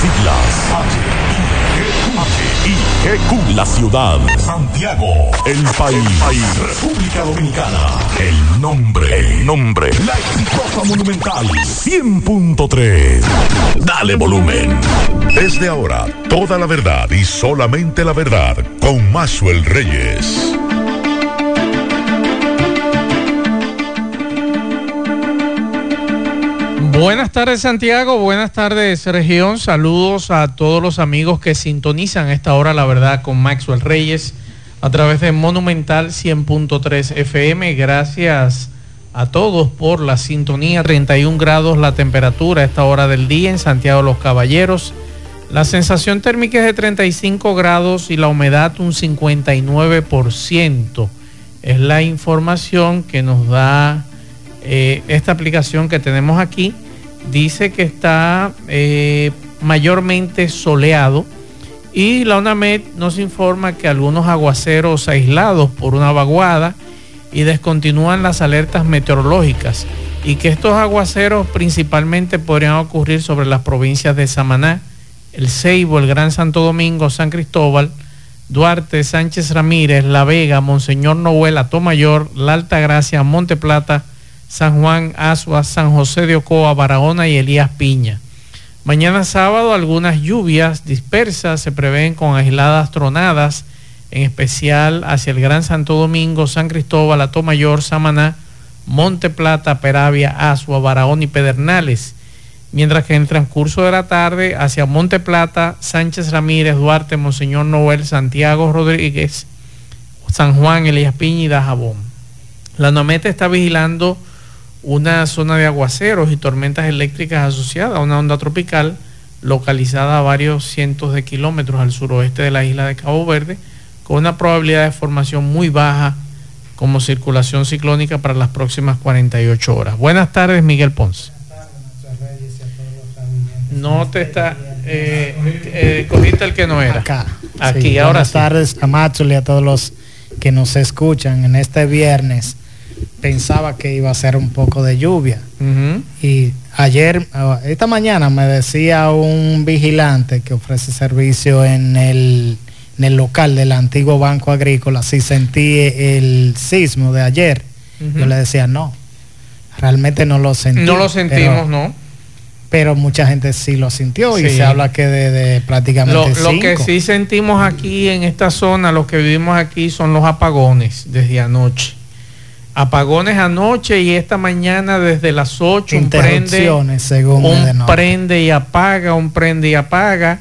siglas. H-I-G-Q. La ciudad. Santiago. El país. República Dominicana. El nombre. El nombre. La exitosa monumental. 100.3. Dale volumen. Desde ahora, toda la verdad y solamente la verdad con Maxwell Reyes. Buenas tardes Santiago, buenas tardes región, saludos a todos los amigos que sintonizan esta hora la verdad con Maxwell Reyes a través de Monumental 100.3 FM. Gracias a todos por la sintonía, 31 grados la temperatura a esta hora del día en Santiago los Caballeros. La sensación térmica es de 35 grados y la humedad un 59%. Es la información que nos da eh, esta aplicación que tenemos aquí dice que está eh, mayormente soleado y la UNAMED nos informa que algunos aguaceros aislados por una vaguada y descontinúan las alertas meteorológicas y que estos aguaceros principalmente podrían ocurrir sobre las provincias de Samaná, El Ceibo, el Gran Santo Domingo, San Cristóbal, Duarte, Sánchez Ramírez, La Vega, Monseñor Noel, Atomayor, La Alta Gracia, Monte Plata, San Juan, Asua, San José de Ocoa, Barahona y Elías Piña. Mañana sábado algunas lluvias dispersas se prevén con aisladas tronadas, en especial hacia el Gran Santo Domingo, San Cristóbal, Atomayor, Samaná, Monte Plata, Peravia, Asua, Barahona y Pedernales. Mientras que en el transcurso de la tarde hacia Monte Plata, Sánchez Ramírez, Duarte, Monseñor Noel, Santiago Rodríguez, San Juan, Elías Piña y Dajabón. La NOMETA está vigilando una zona de aguaceros y tormentas eléctricas asociadas a una onda tropical localizada a varios cientos de kilómetros al suroeste de la isla de Cabo Verde, con una probabilidad de formación muy baja como circulación ciclónica para las próximas 48 horas. Buenas tardes, Miguel Ponce. No te está... Eh, eh, cogiste el que no era. Acá. Aquí, Sí, ahora Buenas sí. tardes a y a todos los que nos escuchan en este viernes. Pensaba que iba a ser un poco de lluvia. Y ayer, ah, esta mañana me decía un vigilante que ofrece servicio en el, en el local del antiguo Banco Agrícola si sentí el sismo de ayer. Yo le decía, no, realmente no lo sentí. No lo sentimos, pero, ¿no? Pero mucha gente sí lo sintió y se habla que de, de prácticamente Lo, lo que cinco. sí sentimos aquí en esta zona, los que vivimos aquí, son los apagones desde anoche. Apagones anoche y esta mañana desde las 8 un prende, según un prende y apaga, un prende y apaga,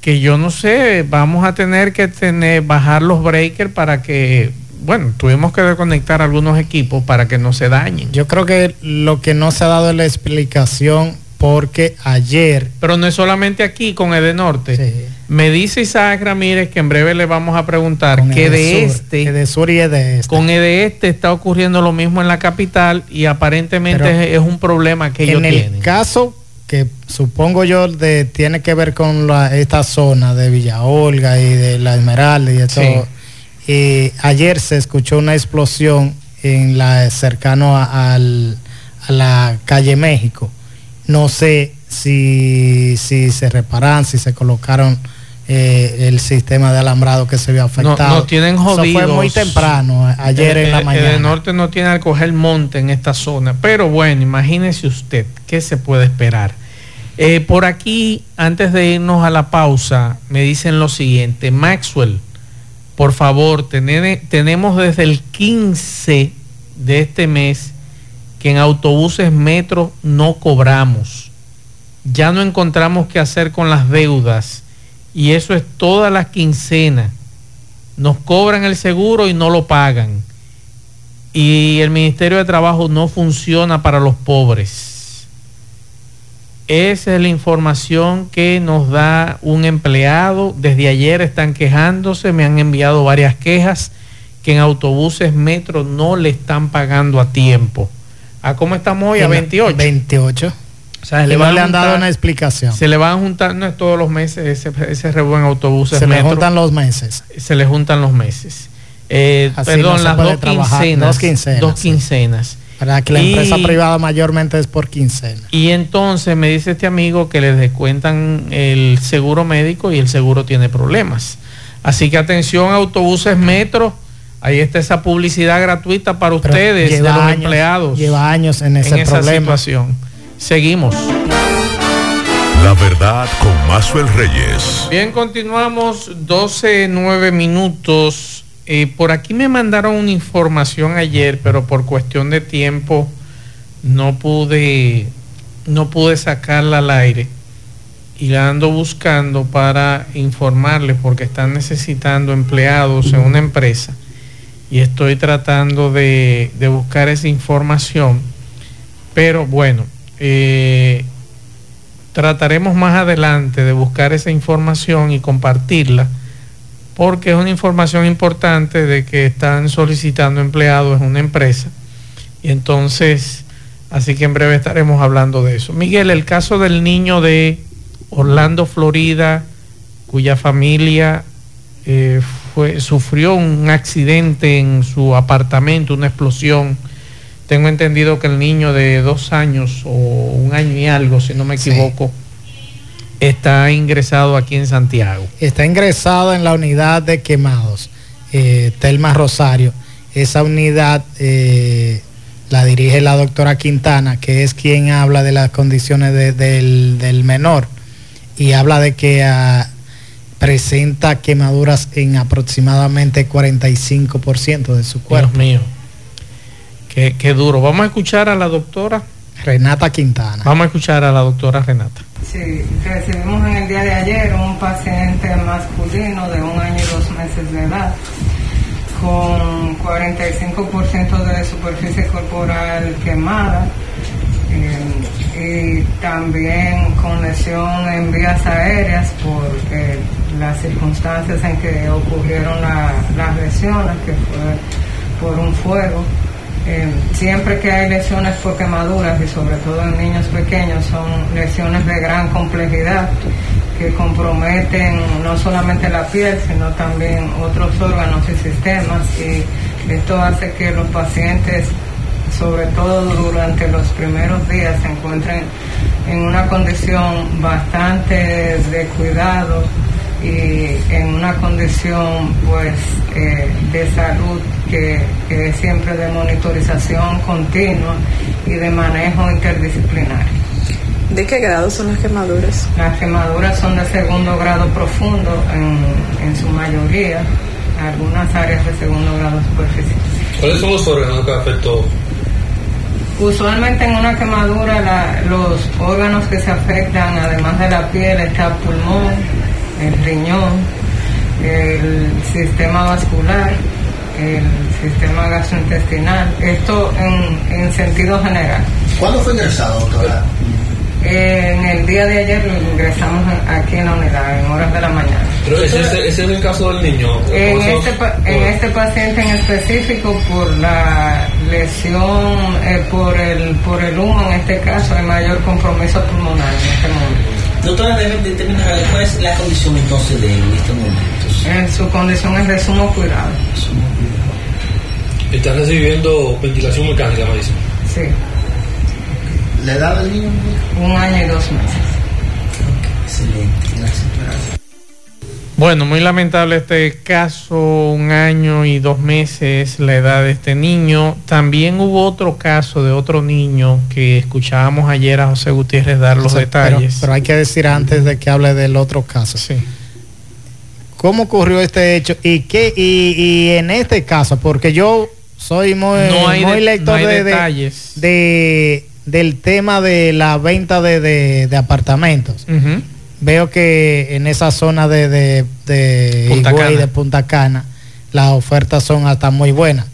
que yo no sé, vamos a tener que tener bajar los breakers para que, bueno, tuvimos que desconectar algunos equipos para que no se dañen. Yo creo que lo que no se ha dado es la explicación porque ayer Pero no es solamente aquí con Edenorte. Sí. Me dice Isaac Ramírez que en breve le vamos a preguntar con que de este, Edesur y Edeste. con Este está ocurriendo lo mismo en la capital y aparentemente Pero es, un problema que ellos en el tienen. caso que supongo yo de tiene que ver con la- esta zona de Villa Olga y de la Esmeralda y de Sí. todo. eh, ayer se escuchó una explosión en la cercano a, al- a la calle México. No sé si, si se reparan, si se colocaron eh, el sistema de alambrado que se vio No, afectado. no tienen Eso jodidos. fue muy temprano, a- ayer en la El mañana. norte no tiene al coger monte en esta zona. Pero bueno, imagínese usted, ¿qué se puede esperar? Eh, por aquí, antes de irnos a la pausa, me dicen lo siguiente, Maxwell, por favor, tener- tenemos desde el 15 de este mes que en autobuses metro no cobramos. Ya no encontramos qué hacer con las deudas. Y eso es todas las quincenas. Nos cobran el seguro y no lo pagan. Y el Ministerio de Trabajo no funciona para los pobres. Esa es la información que nos da un empleado. Desde ayer están quejándose, me han enviado varias quejas que en autobuses metro no le están pagando a tiempo. ¿A cómo estamos hoy? A 28. 28. O sea, Y le van le han dado una explicación. se le van a juntar, no es todos los meses, ese, ese en autobuses Se le metro, juntan los meses. se le juntan los meses. Eh, perdón, no se las dos quincenas, dos quincenas, dos sí. quincenas. Para que la empresa privada mayormente es por quincena. Y entonces me dice este amigo que les descuentan el seguro médico y el seguro tiene problemas. Así que atención, autobuses metro. Ahí está esa publicidad gratuita para ustedes, de los empleados. Lleva años en ese esa situación. Seguimos. La verdad con Mazuel Reyes. Bien, continuamos 12, 9 minutos. Eh, por aquí me mandaron una información ayer, pero por cuestión de tiempo no pude, no pude sacarla al aire. Y la ando buscando para informarles porque están necesitando empleados en una empresa. Y estoy tratando de, de buscar esa información. Pero bueno, eh, trataremos más adelante de buscar esa información y compartirla, porque es una información importante de que están solicitando empleados en una empresa. Y entonces, así que en breve estaremos hablando de eso. Miguel, el caso del niño de Orlando, Florida, cuya familia eh, fue, sufrió un accidente en su apartamento, una explosión tengo entendido que el niño de dos años o un año y algo, si no me equivoco, está ingresado aquí en Santiago. Está ingresado en la unidad de quemados, eh, Telma Rosario. Esa unidad eh, la dirige la doctora Quintana, que es quien habla de las condiciones del, menor y habla de que ah, presenta quemaduras en aproximadamente 45% de su cuerpo. Dios mío. Qué, duro. Vamos a escuchar a la doctora Renata Quintana. Vamos a escuchar a la doctora Renata. Sí, recibimos en el día de ayer un paciente masculino de un año y dos meses de edad con 45% de superficie corporal quemada eh, y también con lesión en vías aéreas por eh, las circunstancias en que ocurrieron las lesiones, que fue por un fuego. Eh, siempre que hay lesiones por quemaduras y sobre todo en niños pequeños son lesiones de gran complejidad que comprometen no solamente la piel sino también otros órganos y sistemas y esto hace que los pacientes sobre todo durante los primeros días se encuentren en una condición bastante de cuidado y en una condición pues eh, de salud que, es siempre de monitorización continua y de manejo interdisciplinario. ¿De qué grado son las quemaduras? Las quemaduras son de segundo grado profundo en, en su mayoría, algunas áreas de segundo grado superficial. ¿Cuáles son los órganos que afectó? Usualmente en una quemadura los órganos que se afectan, además de la piel, está el pulmón, el riñón, el sistema vascular, el sistema gastrointestinal, esto en, sentido general. ¿Cuándo fue ingresado, doctora? En el día de ayer lo ingresamos aquí en la unidad, en horas de la mañana. Pero ese, es el caso del niño. En este, en este paciente en específico, por la lesión, eh, por, el, por el humo, en este caso, hay mayor compromiso pulmonar en este momento. Doctora, debe determinar cuál es la condición entonces de en este momento. En su condición es de sumo cuidado. Sumo cuidado. Está recibiendo ventilación mecánica, me dice. Sí. ¿La edad del niño? Un año y dos meses. excelente, gracias. Bueno, muy lamentable este caso, un año y dos meses la edad de este niño. También hubo otro caso de otro niño que escuchábamos ayer a José Gutiérrez dar los detalles. Pero, hay que decir antes de que hable del otro caso. Sí. ¿Cómo ocurrió este hecho? ¿Y qué? Y, en este caso, porque yo soy muy, lector de, detalles. De, del tema de la venta de, apartamentos veo que en esa zona de, de, de Punta, Cana. de Punta Cana las ofertas son hasta muy buenas.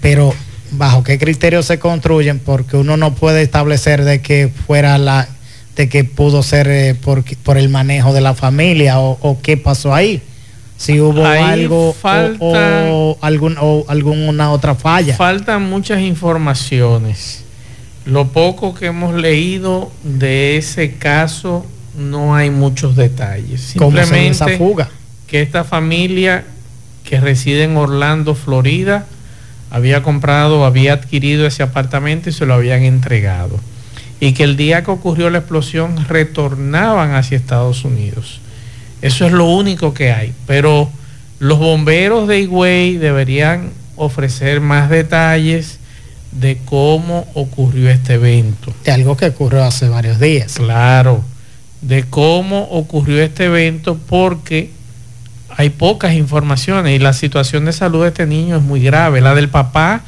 Pero bajo qué criterios se construyen, porque uno no puede establecer de que fuera la de que pudo ser eh, por, por, el manejo de la familia o, qué pasó ahí. Si hubo algo o, algún, o alguna otra falla. Faltan muchas informaciones. Lo poco que hemos leído de ese caso no hay muchos detalles. Simplemente esa fuga? que esta familia que reside en Orlando, Florida, había comprado, había adquirido ese apartamento y se lo habían entregado. Y que el día que ocurrió la explosión retornaban hacia Estados Unidos. Eso es lo único que hay. Pero los bomberos de Higüey deberían ofrecer más detalles de cómo ocurrió este evento. De algo que ocurrió hace varios días. Claro, de cómo ocurrió este evento porque hay pocas informaciones y la situación de salud de este niño es muy grave. La del papá,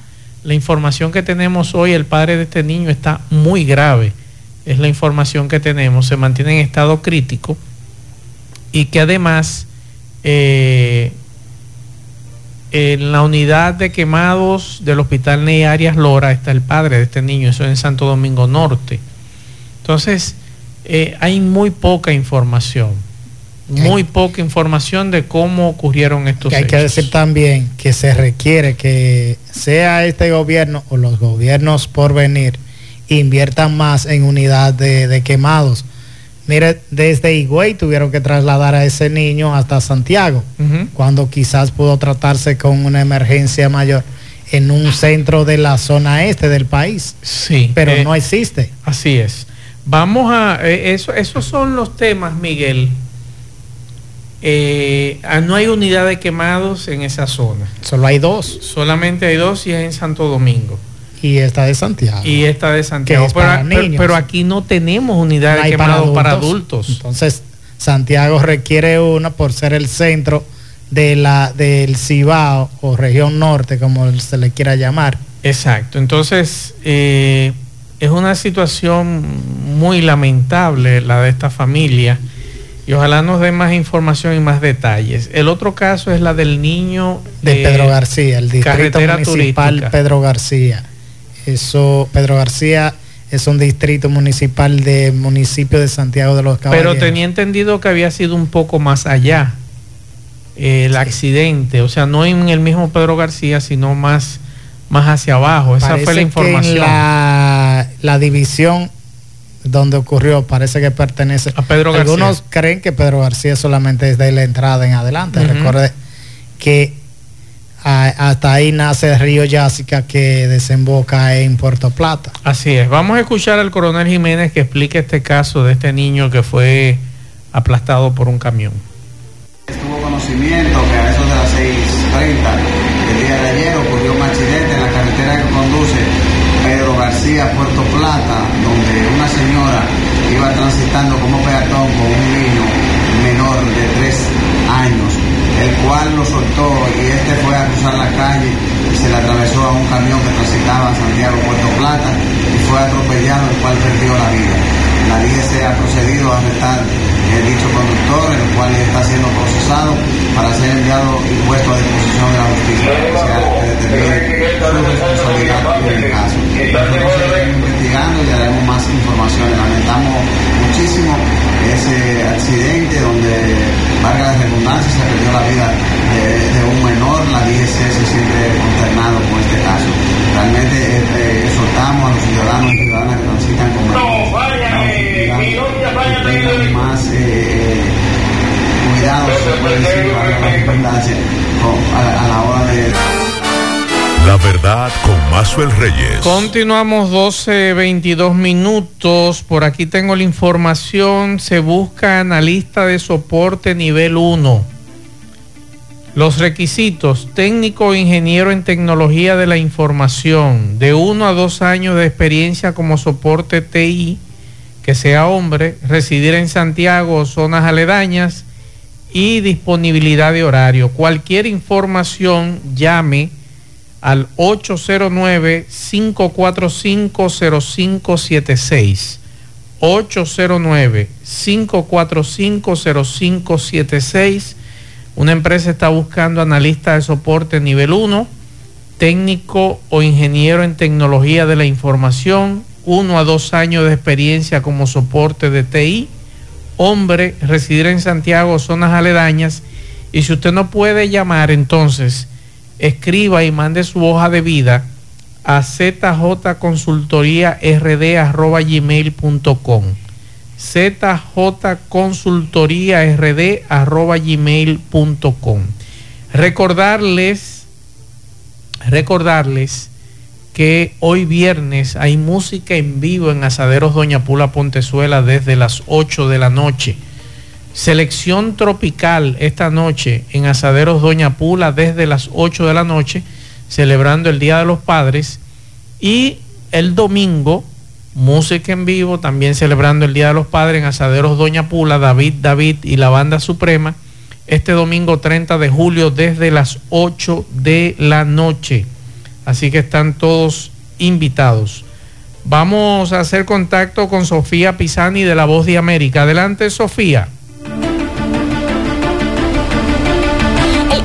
la información que tenemos hoy, el padre de este niño está muy grave. Es la información que tenemos. Se mantiene en estado crítico y que además eh, en la unidad de quemados del Hospital Ney Arias Lora está el padre de este niño, eso en Santo Domingo Norte. Entonces, eh, hay muy poca información, muy poca información de cómo ocurrieron estos que hay que decir también que se requiere que sea este gobierno o los gobiernos por venir inviertan más en unidad de, de quemados Mire, desde Higüey tuvieron que trasladar a ese niño hasta Santiago, cuando quizás pudo tratarse con una emergencia mayor en un centro de la zona este del país. Sí. Pero eh, no existe. Así es. Vamos a. Eh, eso, esos son los temas, Miguel. Eh, ah, no hay unidad de quemados en esa zona. Solo hay dos. Solamente hay dos y es en Santo Domingo. Y esta de Santiago. Y esta de Santiago. Pero, aquí no tenemos unidad de quemados para adultos. Entonces, Santiago requiere una por ser el centro de la, del Cibao o región norte, como se le quiera llamar. Exacto. Entonces, eh, es una situación muy lamentable la de esta familia y ojalá nos dé más información y más detalles. El otro caso es la del niño de, Pedro García, el distrito municipal Pedro García. Eso, Pedro García es un distrito municipal del municipio de Santiago de los Caballeros. Pero tenía entendido que había sido un poco más allá el accidente, o sea, no en el mismo Pedro García, sino más, más hacia abajo. Esa fue la información. la, división donde ocurrió parece que pertenece a Pedro García. Algunos creen que Pedro García solamente es de la entrada en adelante. Recuerde que hasta ahí nace el río Yásica que desemboca en Puerto Plata. Así es. Vamos a escuchar al coronel Jiménez que explique este caso de este niño que fue aplastado por un camión. Tuvo conocimiento que a eso de las 6.30 del día de ayer ocurrió un accidente en la carretera que conduce Pedro García a Puerto Plata, donde una señora iba transitando como peatón con un niño menor de 3 años el cual lo soltó y este fue a cruzar la calle y se le atravesó a un camión que transitaba a Santiago Puerto Plata y fue atropellado, el cual perdió la vida. La se ha procedido a arrestar el dicho conductor, el cual está siendo procesado para ser enviado y puesto a disposición de la justicia, que determine su responsabilidad en el caso. Nosotros seguiremos investigando y daremos más información. Lamentamos muchísimo ese accidente donde, valga la redundancia, se perdió la vida de, un menor. La DGC se siente consternado con este caso. Realmente eh, eh, exhortamos a los ciudadanos y ciudadanas que transitan con vaya, eh, más eh, cuidado, se puede decir, a la hora de... La verdad con Mazuel Reyes. Continuamos 12, 22 minutos. Por aquí tengo la información. Se busca analista de soporte nivel 1. Los requisitos, técnico o ingeniero en tecnología de la información, de 1 a 2 años de experiencia como soporte TI, que sea hombre, residir en Santiago o zonas aledañas y disponibilidad de horario. Cualquier información, llame al 809-545-0576. 809-545-0576. Una empresa está buscando analista de soporte nivel 1, técnico o ingeniero en tecnología de la información, uno a dos años de experiencia como soporte de TI, hombre, residir en Santiago, zonas aledañas. Y si usted no puede llamar, entonces escriba y mande su hoja de vida a zjconsultoriard.gmail.com zjconsultoriard.gmail.com Recordarles recordarles que hoy viernes hay música en vivo en Asaderos Doña Pula Pontezuela desde las 8 de la noche. Selección tropical esta noche en Asaderos Doña Pula desde las 8 de la noche, celebrando el Día de los Padres. Y el domingo, música en vivo, también celebrando el Día de los Padres en Asaderos Doña Pula, David David y la Banda Suprema, este domingo 30 de julio desde las 8 de la noche. Así que están todos invitados. Vamos a hacer contacto con Sofía Pisani de La Voz de América. Adelante, Sofía.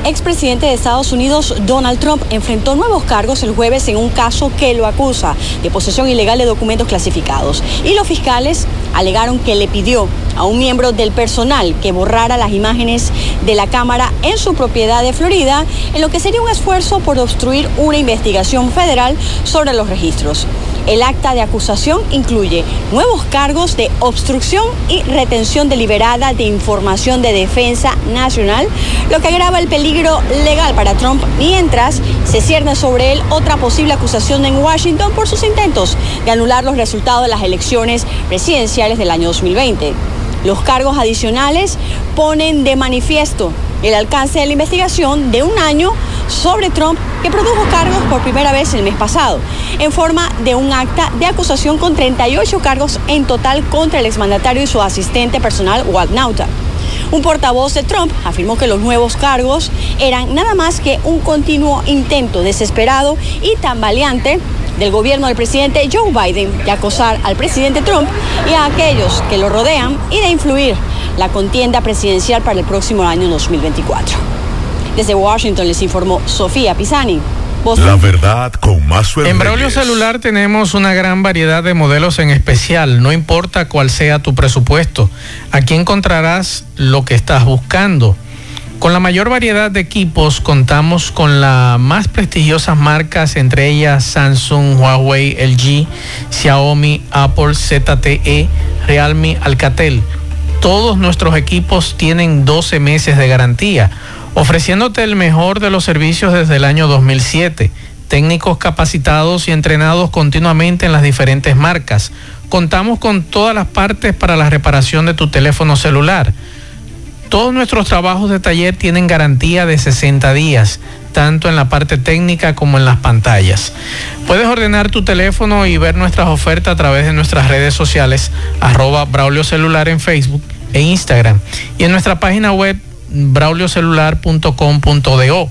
Expresidente de Estados Unidos, Donald Trump, enfrentó nuevos cargos el jueves en un caso que lo acusa de posesión ilegal de documentos clasificados. Y los fiscales alegaron que le pidió a un miembro del personal que borrara las imágenes de la cámara en su propiedad de Florida, en lo que sería un esfuerzo por obstruir una investigación federal sobre los registros. El acta de acusación incluye nuevos cargos de obstrucción y retención deliberada de información de defensa nacional, lo que agrava el peligro legal para Trump, mientras se cierne sobre él otra posible acusación en Washington por sus intentos de anular los resultados de las elecciones presidenciales del año 2020. Los cargos adicionales ponen de manifiesto el alcance de la investigación de un año sobre Trump que produjo cargos por primera vez el mes pasado, en forma de un acta de acusación con 38 cargos en total contra el exmandatario y su asistente personal Walt Nauta. Un portavoz de Trump afirmó que los nuevos cargos eran nada más que un continuo intento desesperado y tambaleante del gobierno del presidente Joe Biden de acosar al presidente Trump y a aquellos que lo rodean y de influir la contienda presidencial para el próximo año 2024. Desde Washington les informó Sofía Pisani. La verdad con más En Braulio Celular tenemos una gran variedad de modelos en especial, no importa cuál sea tu presupuesto. Aquí encontrarás lo que estás buscando. Con la mayor variedad de equipos contamos con las más prestigiosas marcas, entre ellas Samsung, Huawei, LG, Xiaomi, Apple, ZTE, Realme, Alcatel. Todos nuestros equipos tienen 12 meses de garantía, ofreciéndote el mejor de los servicios desde el año 2007. Técnicos capacitados y entrenados continuamente en las diferentes marcas. Contamos con todas las partes para la reparación de tu teléfono celular todos nuestros trabajos de taller tienen garantía de 60 días, tanto en la parte técnica como en las pantallas. Puedes ordenar tu teléfono y ver nuestras ofertas a través de nuestras redes sociales, arroba Braulio Celular en Facebook e Instagram, y en nuestra página web brauliocelular.com.do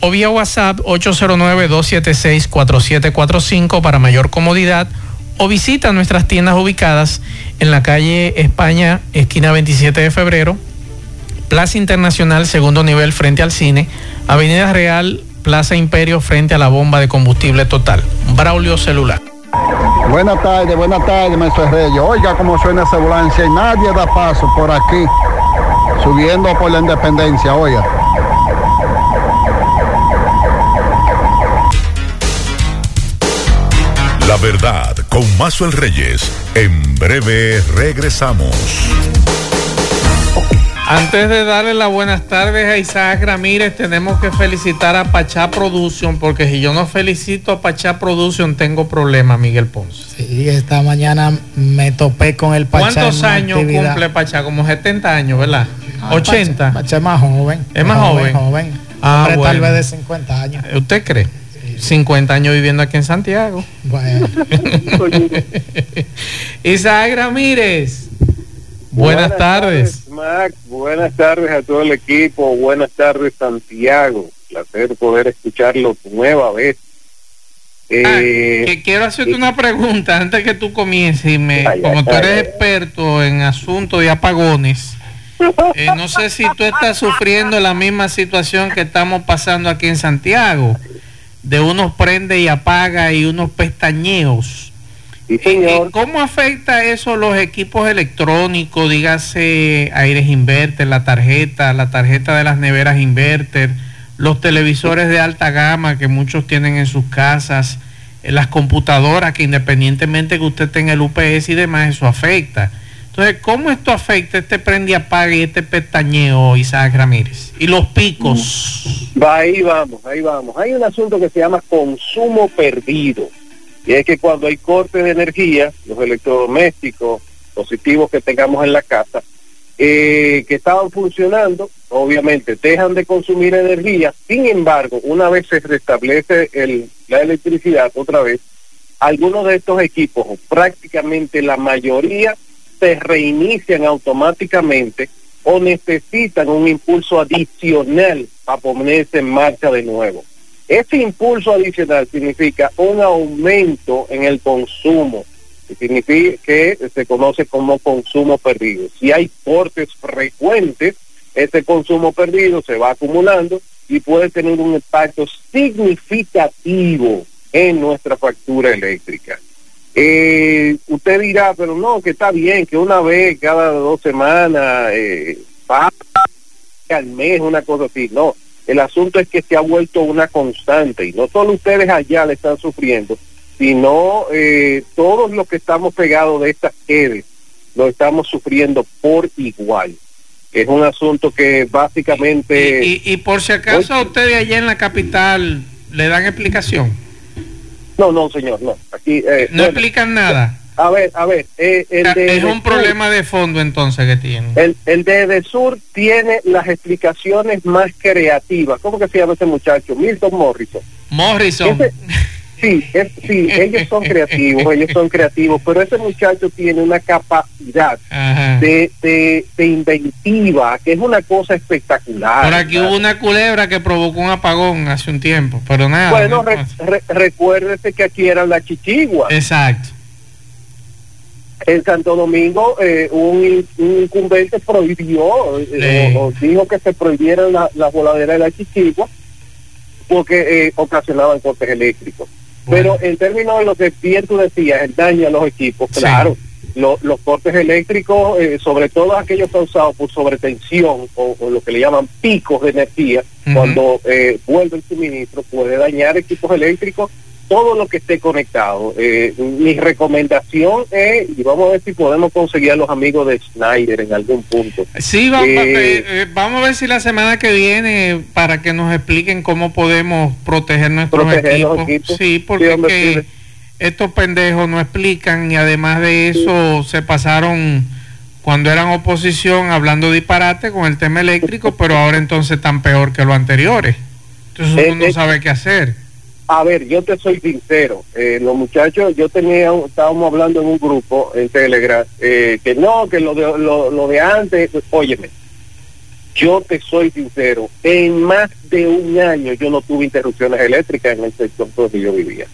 o vía WhatsApp 809-276-4745 para mayor comodidad o visita nuestras tiendas ubicadas en la calle España, esquina 27 de febrero, Plaza Internacional, segundo nivel frente al cine, Avenida Real, Plaza Imperio frente a la bomba de combustible total. Braulio Celular. Buenas tardes, buenas tardes, maestro Reyes. Oiga cómo suena esa ambulancia y nadie da paso por aquí, subiendo por la independencia, oiga. La verdad, con Mazo el Reyes, en breve regresamos. Antes de darle las buenas tardes a Isaac Ramírez, tenemos que felicitar a Pachá Production, porque si yo no felicito a Pachá Production, tengo problema, Miguel Ponce. Sí, esta mañana me topé con el Pachá. ¿Cuántos años cumple Pachá? Como 70 años, ¿verdad? 80. Ah, es más joven. Es más joven. joven. Ah, Tal vez de 50 años. ¿Usted cree? 50 años viviendo aquí en Santiago. Bueno. Isaac Ramírez. Buenas, tardes. Max. Buenas tardes a todo el equipo. Buenas tardes, Santiago. Placer poder escucharlo nueva vez. Ah, eh, que quiero hacerte una pregunta antes que tú comiences. Y me, como tú eres experto en asuntos de apagones, eh, no sé si tú estás sufriendo la misma situación que estamos pasando aquí en Santiago, de unos prende y apaga y unos pestañeos. ¿Cómo afecta eso los equipos electrónicos, dígase aires inverter, la tarjeta, la tarjeta de las neveras inverter, los televisores de alta gama que muchos tienen en sus casas, eh, las computadoras que independientemente que usted tenga el UPS y demás, eso afecta. Entonces, ¿cómo esto afecta este prende y y este pestañeo, Isaac Ramírez? Y los picos. Ahí vamos, ahí vamos. Hay un asunto que se llama consumo perdido. Y es que cuando hay corte de energía, los electrodomésticos, positivos que tengamos en la casa, eh, que estaban funcionando, obviamente dejan de consumir energía. Sin embargo, una vez se restablece la electricidad otra vez, algunos de estos equipos, o prácticamente la mayoría, se reinician automáticamente o necesitan un impulso adicional para ponerse en marcha de nuevo. Este impulso adicional significa un aumento en el consumo, que significa que se conoce como consumo perdido. Si hay cortes frecuentes, ese consumo perdido se va acumulando y puede tener un impacto significativo en nuestra factura eléctrica. Eh, usted dirá, pero no, que está bien, que una vez cada dos semanas, eh, al mes, una cosa así. No, el asunto es que se ha vuelto una constante y no solo ustedes allá le están sufriendo, sino eh, todos los que estamos pegados de estas redes lo estamos sufriendo por igual. Es un asunto que básicamente... Y, y, por si acaso a ustedes allá en la capital le dan explicación. No, no, señor, no. Aquí, eh, no explican nada. A ver, a ver. Eh, el de, es un problema de fondo entonces que tiene. El, el de, de Sur tiene las explicaciones más creativas. ¿Cómo que se llama ese muchacho? Milton Morrison. Morrison. Sí, es, sí, ellos son creativos, ellos son creativos, pero ese muchacho tiene una capacidad de, de, inventiva, que es una cosa espectacular. Por aquí hubo una culebra que provocó un apagón hace un tiempo, pero nada. Bueno, recuérdese que aquí era la chichigua. Exacto. En Santo Domingo, eh, un, incumbente prohibió, eh, o, dijo que se prohibieran las la voladeras de la chichigua porque eh, ocasionaban cortes eléctricos. Pero en términos de lo que bien tú decías, el daño a los equipos, claro, los cortes eléctricos, eh, sobre todo aquellos causados por sobretensión o, lo que le llaman picos de energía, cuando eh, vuelve el suministro, puede dañar equipos eléctricos todo lo que esté conectado. Eh, mi recomendación es, y vamos a ver si podemos conseguir a los amigos de Schneider en algún punto. Sí, vamos, eh, eh, vamos a ver si la semana que viene, para que nos expliquen cómo podemos proteger nuestros equipos. Sí, porque estos pendejos no explican y además de eso se pasaron cuando eran oposición hablando disparate con el tema eléctrico, pero ahora entonces están peor que los anteriores. Entonces uno no sabe qué hacer. A ver, yo te soy sincero. Eh, los muchachos, yo tenía, estábamos hablando en un grupo en Telegram, eh, que no, que lo de, lo, de antes, óyeme, yo te soy sincero, en más de un año yo no tuve interrupciones eléctricas en el sector donde yo vivía.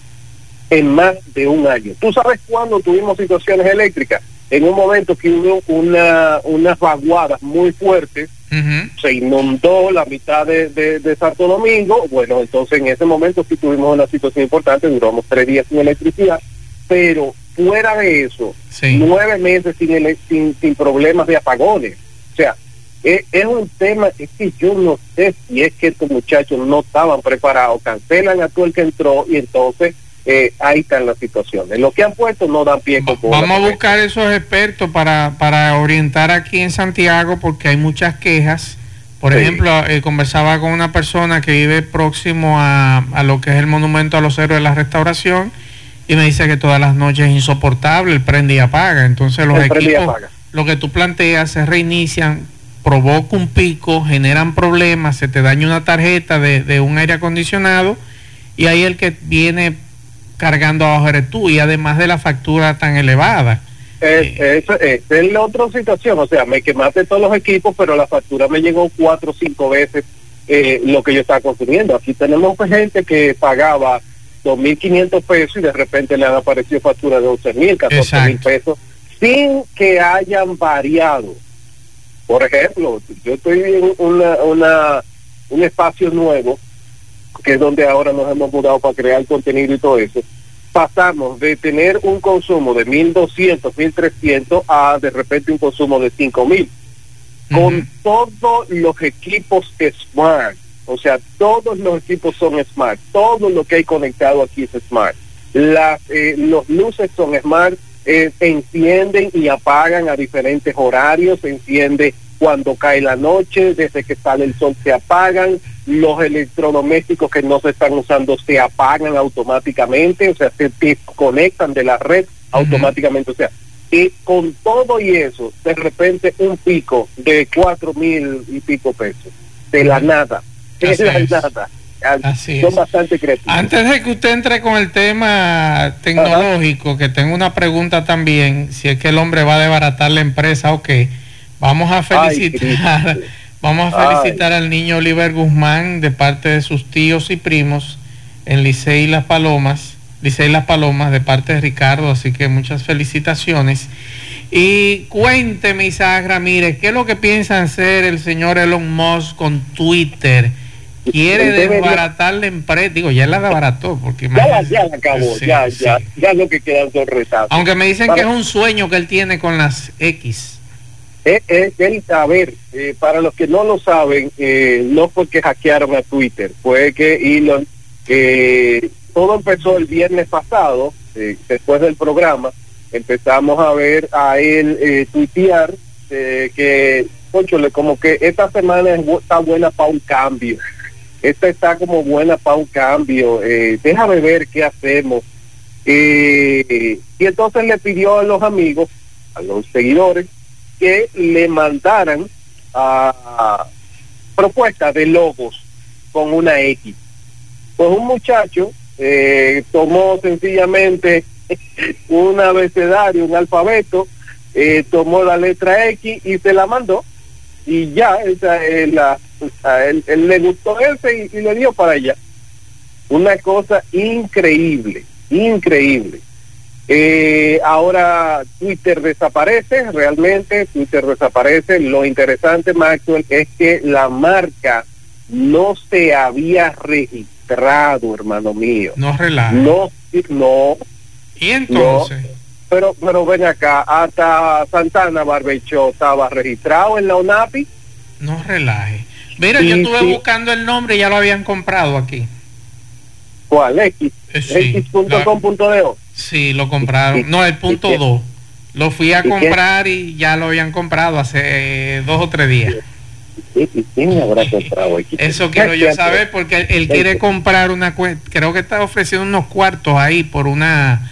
En más de un año. ¿Tú sabes cuándo tuvimos situaciones eléctricas? En un momento que hubo una, unas vaguadas muy fuertes se inundó la mitad de, Santo Domingo, bueno, entonces en ese momento sí tuvimos una situación importante, duramos tres días sin electricidad, pero fuera de eso, nueve meses sin, sin, sin, problemas de apagones. O sea, es, es, un tema, es que yo no sé si es que estos muchachos no estaban preparados, cancelan a todo el que entró y entonces eh, ahí están las situaciones. Lo que han puesto no dan pie con Vamos a buscar esos expertos para, para orientar aquí en Santiago porque hay muchas quejas. Por ejemplo, eh, conversaba con una persona que vive próximo a, a, lo que es el monumento a los héroes de la restauración y me dice que todas las noches es insoportable, el prende y apaga. Entonces los equipos, lo que tú planteas, se reinician, provoca un pico, generan problemas, se te daña una tarjeta de, de un aire acondicionado y ahí el que viene cargando abajo eres tú y además de la factura tan elevada. Es, es, la otra situación, o sea, me quemaste todos los equipos, pero la factura me llegó cuatro o cinco veces eh, lo que yo estaba consumiendo. Aquí tenemos gente que pagaba 2.500 pesos y de repente le han aparecido facturas de 11.000, 14.000 pesos, sin que hayan variado. Por ejemplo, yo estoy en una, una, un espacio nuevo que es donde ahora nos hemos mudado para crear contenido y todo eso, pasamos de tener un consumo de 1.200, 1.300 a de repente un consumo de 5.000. Con todos los equipos smart, o sea, todos los equipos son smart, todo lo que hay conectado aquí es smart. Las, eh, los luces son smart, eh, se encienden y apagan a diferentes horarios, se enciende cuando cae la noche, desde que sale el sol se apagan, los electrodomésticos que no se están usando se apagan automáticamente, o sea, se desconectan de la red automáticamente, o sea, y con todo y eso, de repente un pico de cuatro mil y pico pesos, de la nada, de Así la es. nada. Así Son es. bastante creativos. Antes de que usted entre con el tema tecnológico, que tengo una pregunta también, si es que el hombre va a desbaratar la empresa o qué, vamos a felicitar, vamos a Ay. felicitar al niño Oliver Guzmán de parte de sus tíos y primos en Licey Las Palomas, Licey Las Palomas de parte de Ricardo, así que muchas felicitaciones. Y cuénteme, Isaac Ramírez, ¿qué es lo que piensa hacer el señor Elon Musk con Twitter? Quiere desbaratar la empresa, digo, ya la desbarató, porque Ya la, imagínese- ya la acabó, Sí, ya, sí. ya, ya lo que quedan son. Aunque me dicen que es un sueño que él tiene con las X. Eh, eh, él, a ver, eh, para los que no lo saben, no fue que hackearon a Twitter, fue que Elon, eh, todo empezó el viernes pasado, después del programa, empezamos a ver a él tuitear que, conchole, como que esta semana es está buena para un cambio, esta está como buena para un cambio, déjame ver qué hacemos. Y entonces le pidió a los amigos, a los seguidores, que le mandaran a propuestas de logos con una X. Pues un muchacho eh, tomó sencillamente un abecedario, un alfabeto, eh, tomó la letra X y se la mandó y ya, esa es la, a él, él le gustó ese y le dio para allá. Una cosa increíble, increíble. Eh, ahora Twitter desaparece, realmente Twitter desaparece. Lo interesante, Maxwell, es que la marca no se había registrado, hermano mío. No relaja. No, no. Y entonces, Pero, pero ven acá, hasta Santana Barbecho estaba registrado en la ONAPI. no relaje. Mira, yo estuve sí. buscando el nombre y ya lo habían comprado aquí. ¿Cuál? X. Eh, sí, X.com.de. Sí, lo compraron. No, el punto qué? 2. Lo fui a ¿Y qué? comprar y ya lo habían comprado hace dos o tres días. ¿Y quién habrá comprado X? Eso quiero yo saber porque él, él quiere comprar una cuenta, creo que está ofreciendo unos cuartos ahí por una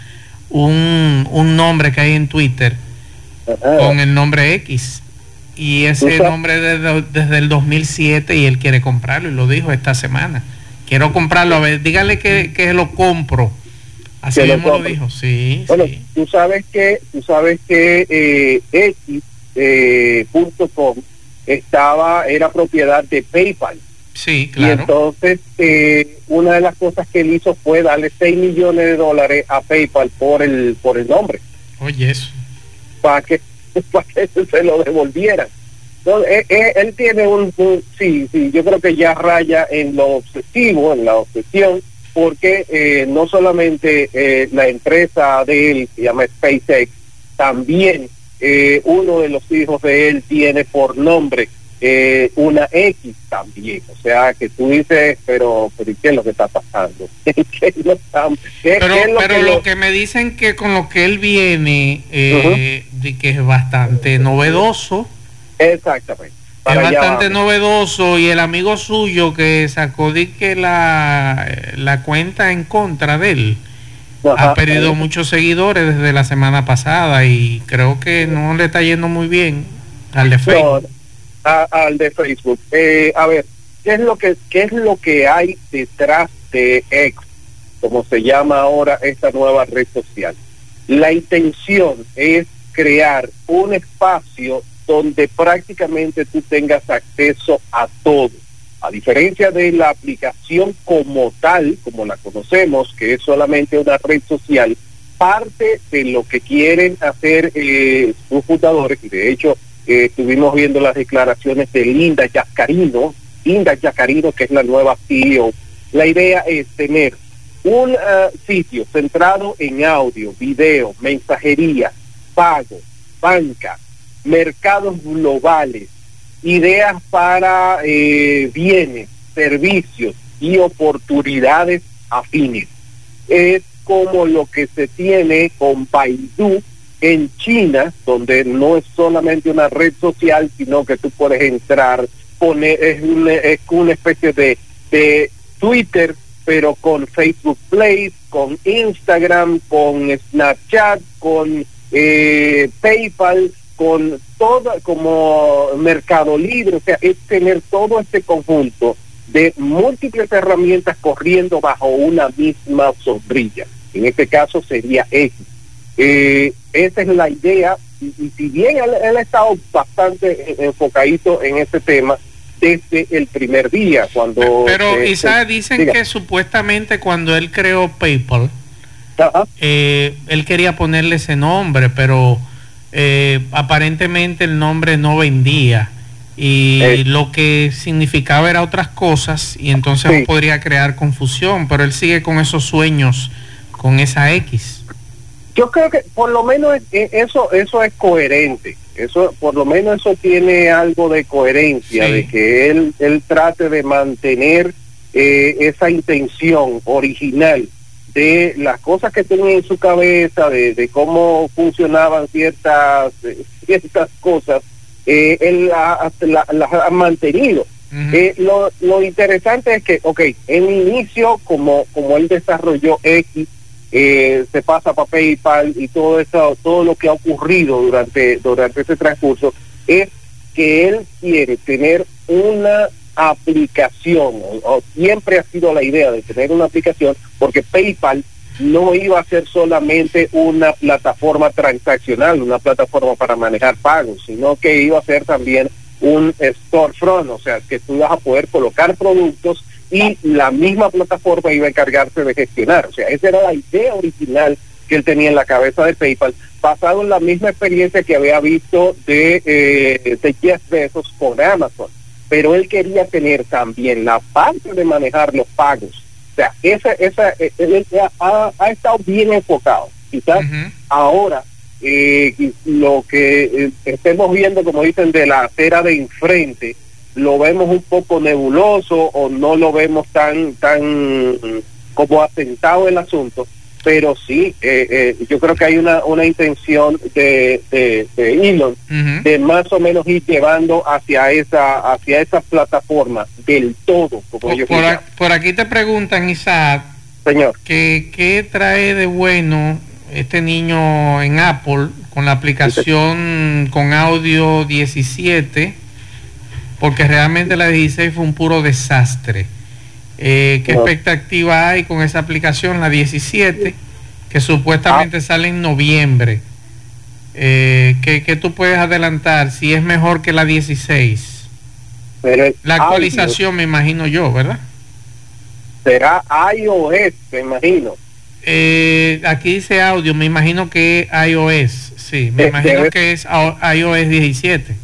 un, un nombre que hay en Twitter con el nombre X. Y ese nombre desde, desde el 2007 y él quiere comprarlo y lo dijo esta semana. Quiero comprarlo, a ver, dígale que, que lo compro. Así lo dijo, sí. Bueno, tú sabes que tú sabes que eh, X eh, punto com estaba era propiedad de PayPal Sí, y claro. entonces eh, una de las cosas que él hizo fue darle 6 millones de dólares a PayPal por el por el nombre Oye, eso. para que para que se lo devolvieran. Entonces, eh, eh, él tiene un, un- sí, sí, yo creo que ya raya en lo obsesivo, en la obsesión, porque eh, no solamente eh, la empresa de él, se llama SpaceX, también eh, uno de los hijos de él tiene por nombre eh, una X también. O sea, que tú dices, pero, pero ¿y ¿qué es lo que está pasando? ¿Qué es lo, está- qué- Pero, qué es lo pero que lo lo- que me dicen que con lo que él viene, eh, de que es bastante novedoso, Exactamente. Es bastante novedoso y el amigo suyo que sacó de que la, la cuenta en contra de él Ajá. ha perdido muchos seguidores desde la semana pasada y creo que no le está yendo muy bien al de Facebook. No, a- al de Facebook. Eh, a ver, ¿qué es lo que qué es lo que hay detrás de X, como se llama ahora esta nueva red social? La intención es crear un espacio donde prácticamente tú tengas acceso a todo. A diferencia de la aplicación como tal, como la conocemos, que es solamente una red social, parte de lo que quieren hacer eh, sus fundadores, y de hecho eh, estuvimos viendo las declaraciones de Linda Yacarino, Linda Yacarino, que es la nueva CEO. La idea es tener un ah, sitio centrado en audio, video, mensajería, pago, banca, mercados globales, ideas para eh, bienes, servicios y oportunidades afines. Es como lo que se tiene con Baidu en China, donde no es solamente una red social, sino que tú puedes entrar, poner, es una, es una especie de, de Twitter, pero con Facebook Play, con Instagram, con Snapchat, con eh, PayPal, con todo, como Mercado Libre, o sea, es tener todo este conjunto de múltiples herramientas corriendo bajo una misma sombrilla. En este caso sería X. Eh, esa es la idea, y, y si bien él, él, ha estado bastante enfocadito en ese tema desde el primer día, cuando... Pero eh, Isa, eh, dicen diga. que supuestamente cuando él creó PayPal, eh, él quería ponerle ese nombre, pero eh, aparentemente el nombre no vendía y Eh. lo que significaba era otras cosas y entonces Sí. podría crear confusión, pero él sigue con esos sueños, con esa X. Yo creo que por lo menos es- eh, eso eso es coherente. Eso por lo menos eso tiene algo de coherencia Sí. de que él él trate de mantener eh, esa intención original de las cosas que tenía en su cabeza, de, de cómo funcionaban ciertas eh, ciertas cosas, eh, él la- la- las ha mantenido. Eh, lo, lo interesante es que, ok, en inicio, como, como él desarrolló X, eh, se pasa para PayPal y todo eso, todo lo que ha ocurrido durante, durante ese transcurso, es que él quiere tener una aplicación, o, siempre ha sido la idea de tener una aplicación, porque PayPal no iba a ser solamente una plataforma transaccional, una plataforma para manejar pagos, sino que iba a ser también un storefront, o sea, que tú ibas a poder colocar productos y la misma plataforma iba a encargarse de gestionar. O sea, esa era la idea original que él tenía en la cabeza de PayPal, basado en la misma experiencia que había visto de, eh, de Jeff Bezos con Amazon. Pero él quería tener también la parte de manejar los pagos. O sea, esa, esa, eh, él ha, ha estado bien enfocado. Quizás ahora eh, lo que eh, estemos viendo, como dicen, de la acera de enfrente, lo vemos un poco nebuloso o no lo vemos tan tan como asentado el asunto, pero sí, eh, eh, yo creo que hay una, una intención de, de, de Elon de más o menos ir llevando hacia esa hacia esa plataforma del todo, como Por, a- por aquí te preguntan, Isaac, Señor. ¿qué, ¿qué trae de bueno este niño en Apple con la aplicación con audio 17? Porque realmente la 16 fue un puro desastre. Eh, ¿Qué expectativa hay con esa aplicación, la 17, que supuestamente sale en noviembre? Eh, ¿qué, qué tú puedes adelantar? Si es mejor que la 16. Pero La actualización, me imagino yo, ¿verdad? será iOS, me imagino. Eh, aquí dice audio, me imagino que es iOS, sí, me Eh, imagino debe- que es iOS 17.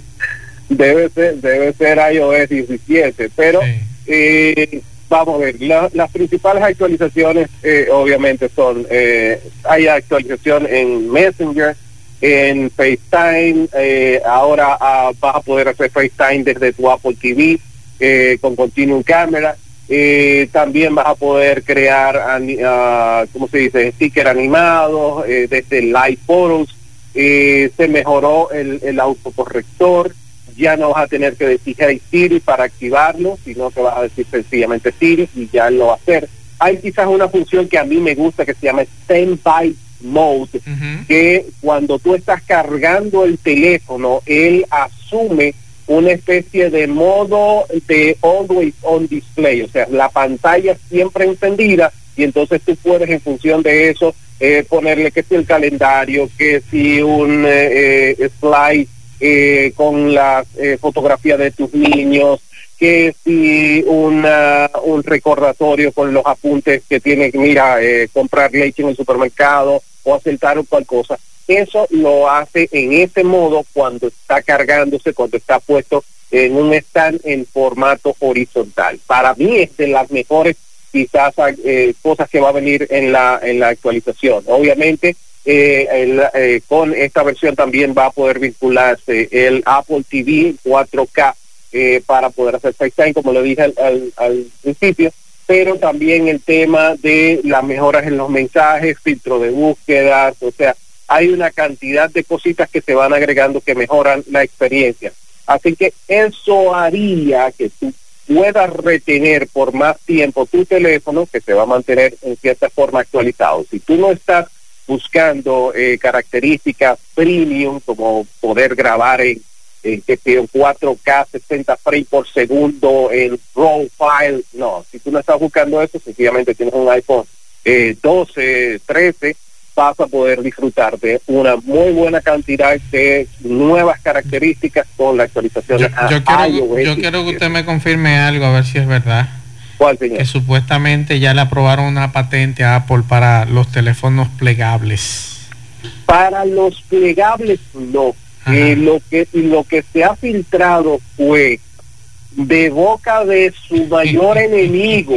debe ser debe ser iOS 17 pero eh, vamos a ver la- las principales actualizaciones eh, obviamente son eh, hay actualización en Messenger en FaceTime eh, ahora ah, vas a poder hacer FaceTime desde tu Apple TV eh, con Continuum Camera eh, también vas a poder crear ah, ¿cómo se dice? sticker animados eh, desde Live Photos se mejoró el, el autocorrector ya no vas a tener que decir Hey Siri para activarlo, sino que vas a decir sencillamente Siri y ya lo va a hacer. Hay quizás una función que a mí me gusta que se llama Standby Mode, que cuando tú estás cargando el teléfono, él asume una especie de modo de always on display, o sea, la pantalla siempre encendida y entonces tú puedes en función de eso eh, ponerle que si el calendario, que si un eh, eh, slide eh, con la eh, fotografía de tus niños, que si una, un recordatorio con los apuntes que tiene que, mira, eh, comprar leche en el supermercado o o cual cosa. Eso lo hace en ese modo cuando está cargándose, cuando está puesto en un stand en formato horizontal. Para mí es de las mejores quizás eh, cosas que va a venir en la, en la actualización. Obviamente, eh, el, eh, con esta versión también va a poder vincularse el Apple TV 4K eh, para poder hacer FaceTime, como lo dije al, al, al principio, pero también el tema de las mejoras en los mensajes, filtro de búsquedas, o sea, hay una cantidad de cositas que se van agregando que mejoran la experiencia. Así que eso haría que tú puedas retener por más tiempo tu teléfono, que se va a mantener en cierta forma actualizado. Si tú no estás buscando eh, características premium como poder grabar en, en, en 4K 60 frames por segundo en RAW file, no, si tú no estás buscando eso, sencillamente tienes un iPhone eh, 12, 13, vas a poder disfrutar de una muy buena cantidad de nuevas características con la actualización Yo, quiero, yo quiero que usted me confirme algo, a ver si es verdad. ¿Cuál, señor? Que supuestamente ya le aprobaron una patente a Apple para los teléfonos plegables. Para los plegables no. Eh, lo que lo que se ha filtrado fue de boca de su mayor enemigo,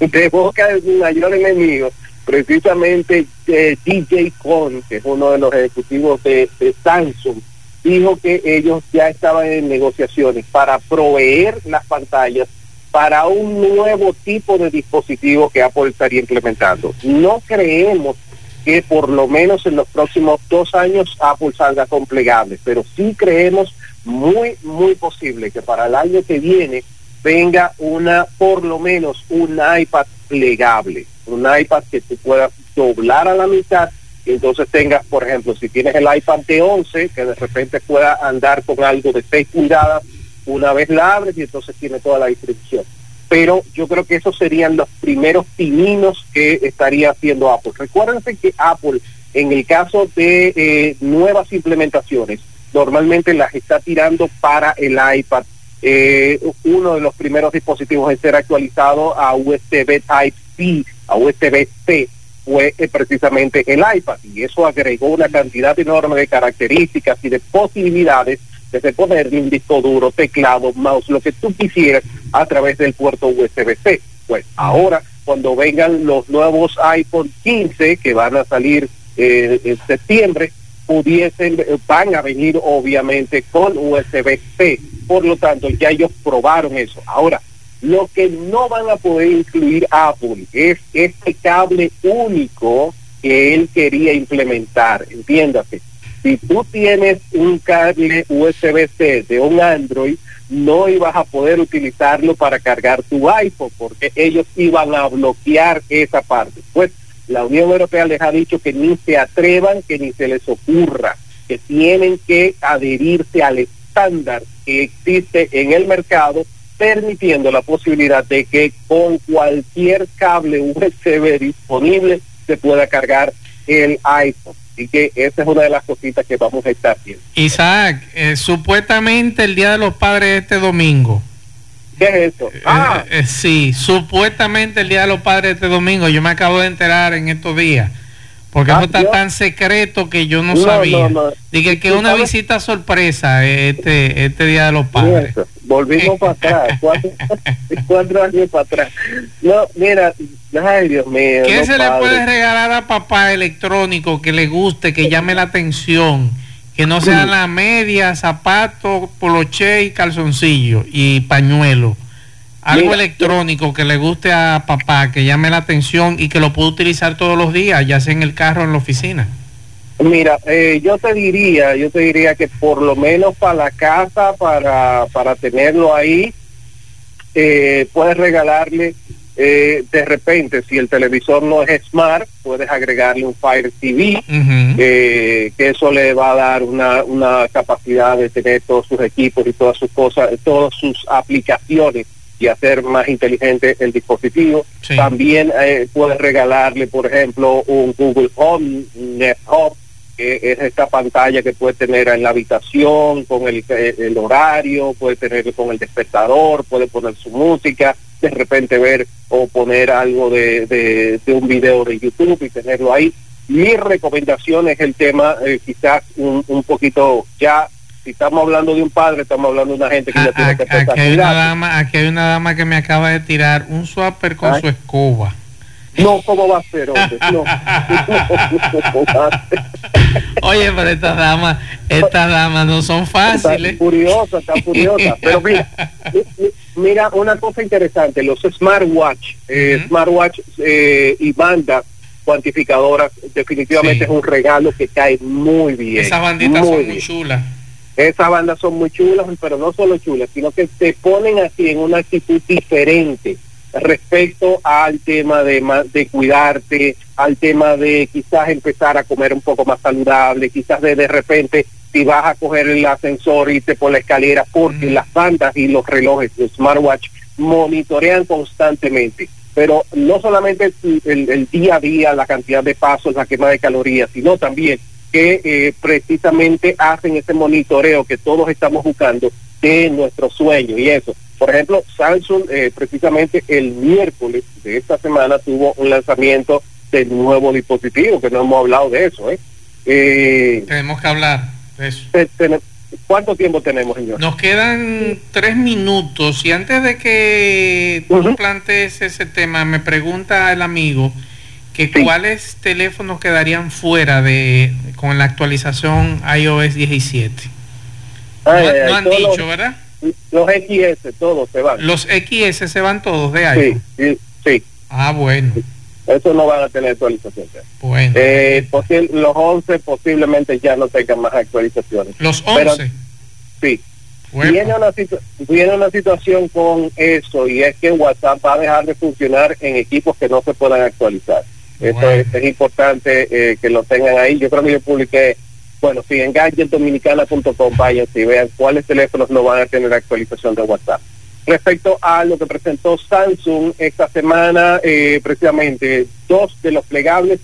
de boca de su mayor enemigo, precisamente eh, DJ Con, que es uno de los ejecutivos de, de Samsung, dijo que ellos ya estaban en negociaciones para proveer las pantallas para un nuevo tipo de dispositivo que Apple estaría implementando. No creemos que por lo menos en los próximos dos años Apple salga con plegables, pero sí creemos muy, muy posible que para el año que viene venga una, por lo menos un iPad plegable, un iPad que tú puedas doblar a la mitad y entonces tengas, por ejemplo, si tienes el iPad de 11, que de repente pueda andar con algo de 6 pulgadas, una vez la abres y entonces tiene toda la distribución. Pero yo creo que esos serían los primeros pininos que estaría haciendo Apple. Recuérdense que Apple, en el caso de eh, nuevas implementaciones, normalmente las está tirando para el iPad. Eh, uno de los primeros dispositivos en ser actualizado a USB Type-C, a USB-C, fue eh, precisamente el iPad y eso agregó una cantidad enorme de características y de posibilidades desde ponerle un disco duro, teclado, mouse, lo que tú quisieras a través del puerto USB-C. Pues ahora, cuando vengan los nuevos iPhone 15 que van a salir eh, en septiembre, pudiesen, eh, van a venir obviamente con USB-C. Por lo tanto, ya ellos probaron eso. Ahora, lo que no van a poder incluir Apple es este cable único que él quería implementar, entiéndase. Si tú tienes un cable USB-C de un Android, no ibas a poder utilizarlo para cargar tu iPhone, porque ellos iban a bloquear esa parte. Pues la Unión Europea les ha dicho que ni se atrevan, que ni se les ocurra, que tienen que adherirse al estándar que existe en el mercado permitiendo la posibilidad de que con cualquier cable USB disponible se pueda cargar el iPhone. Y que esa es una de las cositas que vamos a estar viendo. Isaac, eh, supuestamente el Día de los Padres este domingo. ¿Qué es eso? Ah. Eh, eh, sí, supuestamente el Día de los Padres este domingo. Yo me acabo de enterar en estos días. Porque Ah, eso está yo- tan secreto que yo no, No, sabía. no, no. Dije que ¿Tú una sabes? visita sorpresa este, este Día de los Padres. Eso, Volvimos para atrás, cuatro, cuatro años para atrás. No, mira, ay Dios mío. ¿Qué se le puede regalar a papá electrónico que le guste, que llame la atención? Que no sea la media, zapato, poloche y calzoncillo y pañuelo. Algo Mira, electrónico que le guste a papá, que llame la atención y que lo pueda utilizar todos los días, ya sea en el carro o en la oficina. Mira, eh, yo te diría, yo te diría que por lo menos para la casa, para, para tenerlo ahí, eh, puedes regalarle, eh, de repente, si el televisor no es smart, puedes agregarle un Fire TV, eh, que eso le va a dar una, una capacidad de tener todos sus equipos y todas sus cosas, todas sus aplicaciones y hacer más inteligente el dispositivo. Sí. También eh, puedes regalarle, por ejemplo, un Google Home, Net Hub, que es esta pantalla que puede tener en la habitación con el, eh, el horario, puede tener con el despertador, puede poner su música, de repente ver o poner algo de, de, de un video de YouTube y tenerlo ahí. Mi recomendación es el tema eh, quizás un, un poquito ya, si estamos hablando de un padre, estamos hablando de una gente que ya tiene que Aquí hay, una a dama, aquí hay una dama que me acaba de tirar un swapper con Ay. su escoba. No, ¿cómo va a ser, hombre? No. Oye, pero estas damas, estas damas no son fáciles. Está furiosa, está furiosa. Pero mira, mi- mi- mira una cosa interesante, los smartwatch, eh, smartwatch eh, y banda cuantificadoras, definitivamente Sí. es un regalo que cae muy bien. Esas banditas muy son muy chulas. Esas bandas son muy chulas, pero no solo chulas, sino que te ponen así en una actitud diferente respecto al tema de, de cuidarte, al tema de quizás empezar a comer un poco más saludable, quizás de de repente si vas a coger el ascensor y te por la escalera, porque las bandas y los relojes, los smartwatch, monitorean constantemente. Pero no solamente el, el- el día a día, la cantidad de pasos, la quema de calorías, sino también que eh, precisamente hacen ese monitoreo que todos estamos buscando de nuestro sueño y eso. Por ejemplo, Samsung eh, precisamente el miércoles de esta semana tuvo un lanzamiento del nuevo dispositivo, que no hemos hablado de eso. ¿eh? Eh, Tenemos que hablar de eso. te- ¿Cuánto tiempo tenemos, señor? Nos quedan tres minutos y antes de que tú plantees ese tema, me pregunta el amigo que cuáles teléfonos quedarían fuera de con la actualización iOS 17. Ay, no, ay, no ay, han dicho, los- ¿verdad? Los XS, todos se van. Los XS se van todos de Sí, iPhone. sí, sí. Ah, bueno. Eso no van a tener actualización. Bueno. Eh, los 11 posiblemente ya no tengan más actualizaciones. Los Pero- 11. sí. Uepa. Viene una, viene una situación con eso y es que WhatsApp va a dejar de funcionar en equipos que no se puedan actualizar. Eso es, es importante eh, que lo tengan ahí. Yo creo que yo publiqué, bueno, si en gadgetdominicana.com vayan y vean cuáles teléfonos no van a tener actualización de WhatsApp. Respecto a lo que presentó Samsung esta semana, eh, precisamente dos de los plegables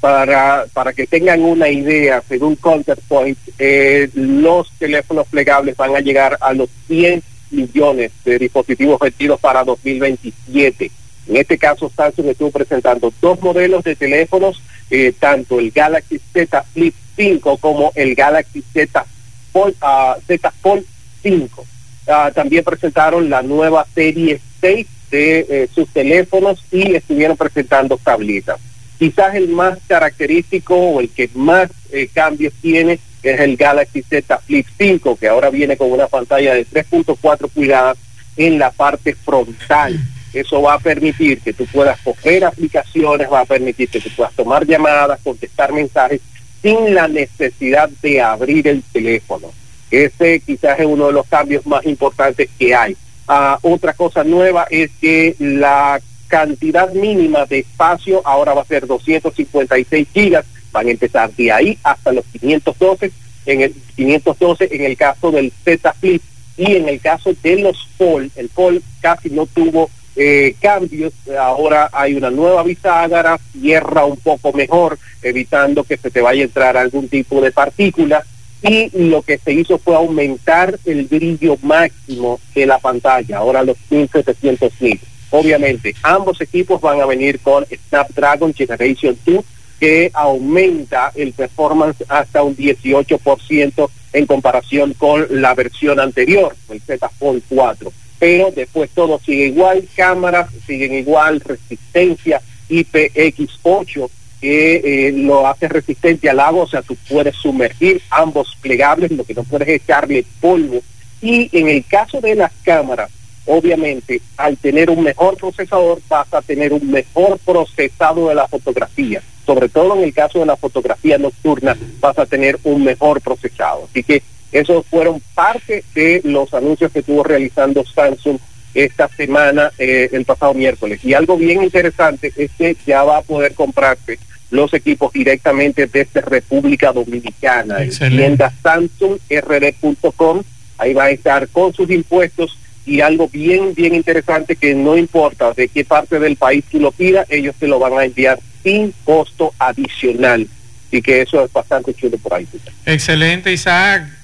para, para que tengan una idea, según Counterpoint, eh, los teléfonos plegables van a llegar a los 100 millones de dispositivos vendidos para 2027. En este caso, Samsung estuvo presentando dos modelos de teléfonos, eh, tanto el Galaxy Z Flip 5 como el Galaxy Z Fold, ah, Z Fold 5. Ah, también presentaron la nueva serie 6 de eh, sus teléfonos y estuvieron presentando tabletas. Quizás el más característico o el que más eh, cambios tiene es el Galaxy Z Flip 5, que ahora viene con una pantalla de 3.4 pulgadas en la parte frontal. Eso va a permitir que tú puedas coger aplicaciones, va a permitir que tú puedas tomar llamadas, contestar mensajes sin la necesidad de abrir el teléfono. Ese quizás es uno de los cambios más importantes que hay. Ah, otra cosa nueva es que la cantidad mínima de espacio ahora va a ser 256 gigas, van a empezar de ahí hasta los 512 en el 512 en el caso del Z Flip y en el caso de los Fold, el Fold casi no tuvo eh, cambios, ahora hay una nueva bisagra, cierra un poco mejor, evitando que se te vaya a entrar algún tipo de partícula y lo que se hizo fue aumentar el brillo máximo de la pantalla, ahora los 1700 nits. Obviamente, ambos equipos van a venir con Snapdragon Generation 2, que aumenta el performance hasta un 18% en comparación con la versión anterior, el Z Fold 4. Pero después todo sigue igual, cámaras siguen igual, resistencia IPX8 que eh, lo hace resistente al agua, o sea, tú puedes sumergir ambos plegables, lo que no puedes es echarle polvo. Y en el caso de las cámaras, obviamente, al tener un mejor procesador, vas a tener un mejor procesado de la fotografía. Sobre todo en el caso de la fotografía nocturna, vas a tener un mejor procesado. Así que esos fueron parte de los anuncios que estuvo realizando Samsung esta semana, eh, el pasado miércoles. Y algo bien interesante es que ya va a poder comprarse los equipos directamente desde República Dominicana. En Excelente. tienda samsungrd.com, ahí va a estar con sus impuestos y algo bien, bien interesante que no importa de qué parte del país tú lo pidas, ellos te lo van a enviar sin costo adicional. Y que eso es bastante chulo por ahí. Excelente, Isaac.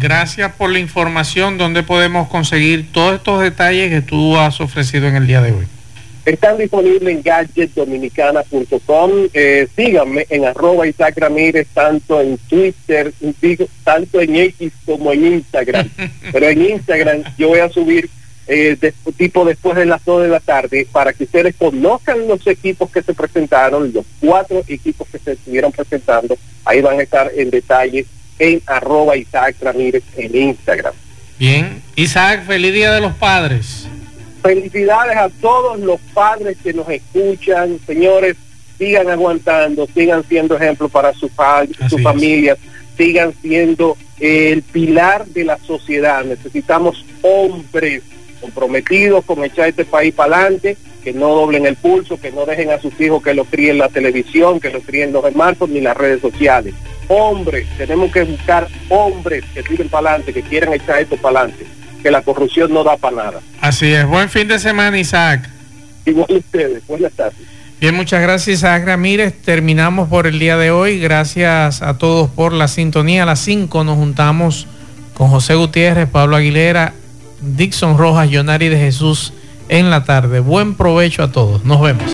Gracias por la información. ¿Dónde podemos conseguir todos estos detalles que tú has ofrecido en el día de hoy? Están disponibles en gadgetdominicana.com. Eh, síganme en arroba Isaac Ramírez, tanto en Twitter, digo, tanto en X como en Instagram. Pero en Instagram yo voy a subir eh, de- tipo después de las 2 de la tarde para que ustedes conozcan los equipos que se presentaron, los cuatro equipos que se estuvieron presentando. Ahí van a estar en detalle en arroba Isaac Ramírez en Instagram. Bien. Isaac, feliz Día de los Padres. Felicidades a todos los padres que nos escuchan, señores. sigan aguantando, sigan siendo ejemplos para sus su familias, sigan siendo el pilar de la sociedad. Necesitamos hombres comprometidos con echar este país para adelante, que no doblen el pulso, que no dejen a sus hijos que lo críen la televisión, que lo críen los smartphones ni las redes sociales. Hombres, tenemos que buscar hombres que tiren para adelante, que quieran echar esto para adelante, que la corrupción no da para nada. Así es. Buen fin de semana, Isaac. Igual ustedes, buenas tardes. Bien, muchas gracias, Isaac Ramírez. Terminamos por el día de hoy. Gracias a todos por la sintonía. A las 5 nos juntamos con José Gutiérrez, Pablo Aguilera, Dixon Rojas, Yonari de Jesús en la tarde. Buen provecho a todos. Nos vemos.